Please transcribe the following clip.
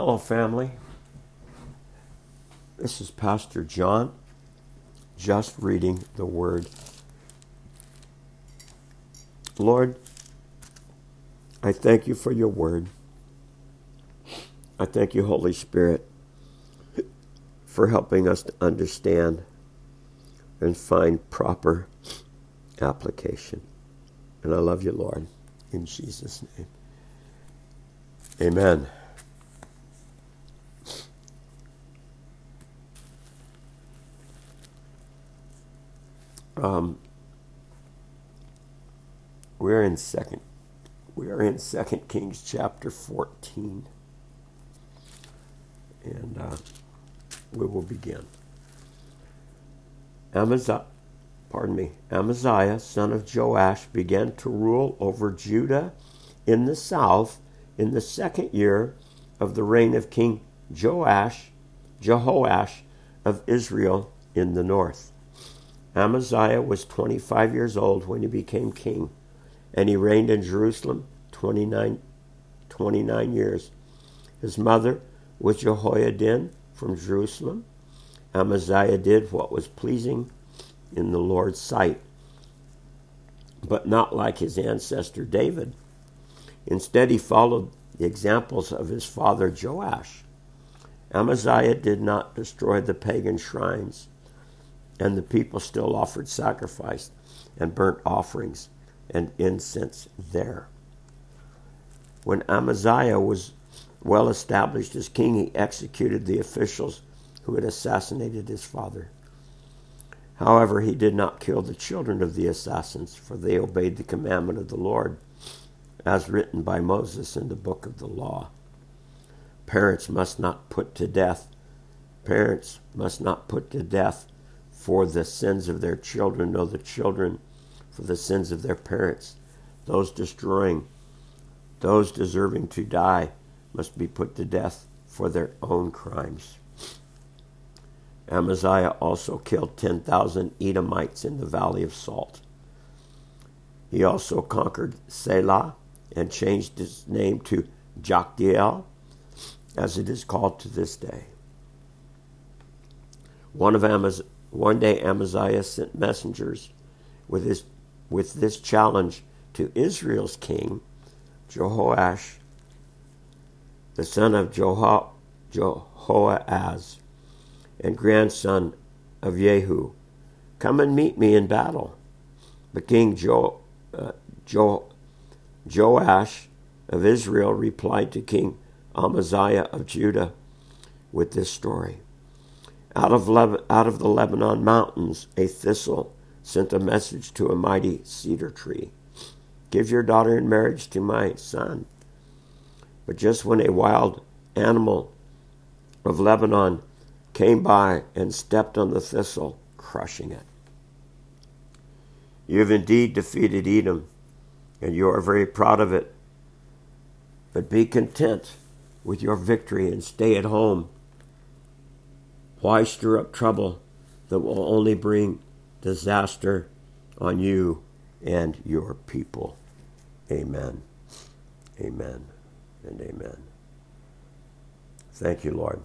Hello, family. This is Pastor John, just reading the Word. Lord, I thank you for your Word. I thank you, Holy Spirit, for helping us to understand and find proper application. And I love you, Lord, in Jesus' name. Amen. Um, we're in second. We are in Second Kings chapter fourteen, and uh, we will begin. Amaziah, pardon me, Amaziah, son of Joash, began to rule over Judah in the south in the second year of the reign of King Joash, Jehoash of Israel in the north. Amaziah was 25 years old when he became king, and he reigned in Jerusalem 29, 29 years. His mother was Jehoiadin from Jerusalem. Amaziah did what was pleasing in the Lord's sight, but not like his ancestor David. Instead, he followed the examples of his father Joash. Amaziah did not destroy the pagan shrines and the people still offered sacrifice and burnt offerings and incense there. When Amaziah was well established as king, he executed the officials who had assassinated his father. However, he did not kill the children of the assassins, for they obeyed the commandment of the Lord, as written by Moses in the book of the law. Parents must not put to death. Parents must not put to death for the sins of their children, no, the children for the sins of their parents. Those destroying, those deserving to die, must be put to death for their own crimes. Amaziah also killed 10,000 Edomites in the Valley of Salt. He also conquered Selah and changed his name to Joktheel, as it is called to this day. One of Amaz- one day Amaziah sent messengers with, his, with this challenge to Israel's king, Jehoash, the son of Jeho- Jehoahaz and grandson of Jehu. Come and meet me in battle. But King jo, uh, jo, Joash of Israel replied to King Amaziah of Judah with this story. Out of, Le- out of the Lebanon mountains, a thistle sent a message to a mighty cedar tree Give your daughter in marriage to my son. But just when a wild animal of Lebanon came by and stepped on the thistle, crushing it. You have indeed defeated Edom, and you are very proud of it. But be content with your victory and stay at home why stir up trouble that will only bring disaster on you and your people? Amen. Amen and amen. Thank you, Lord.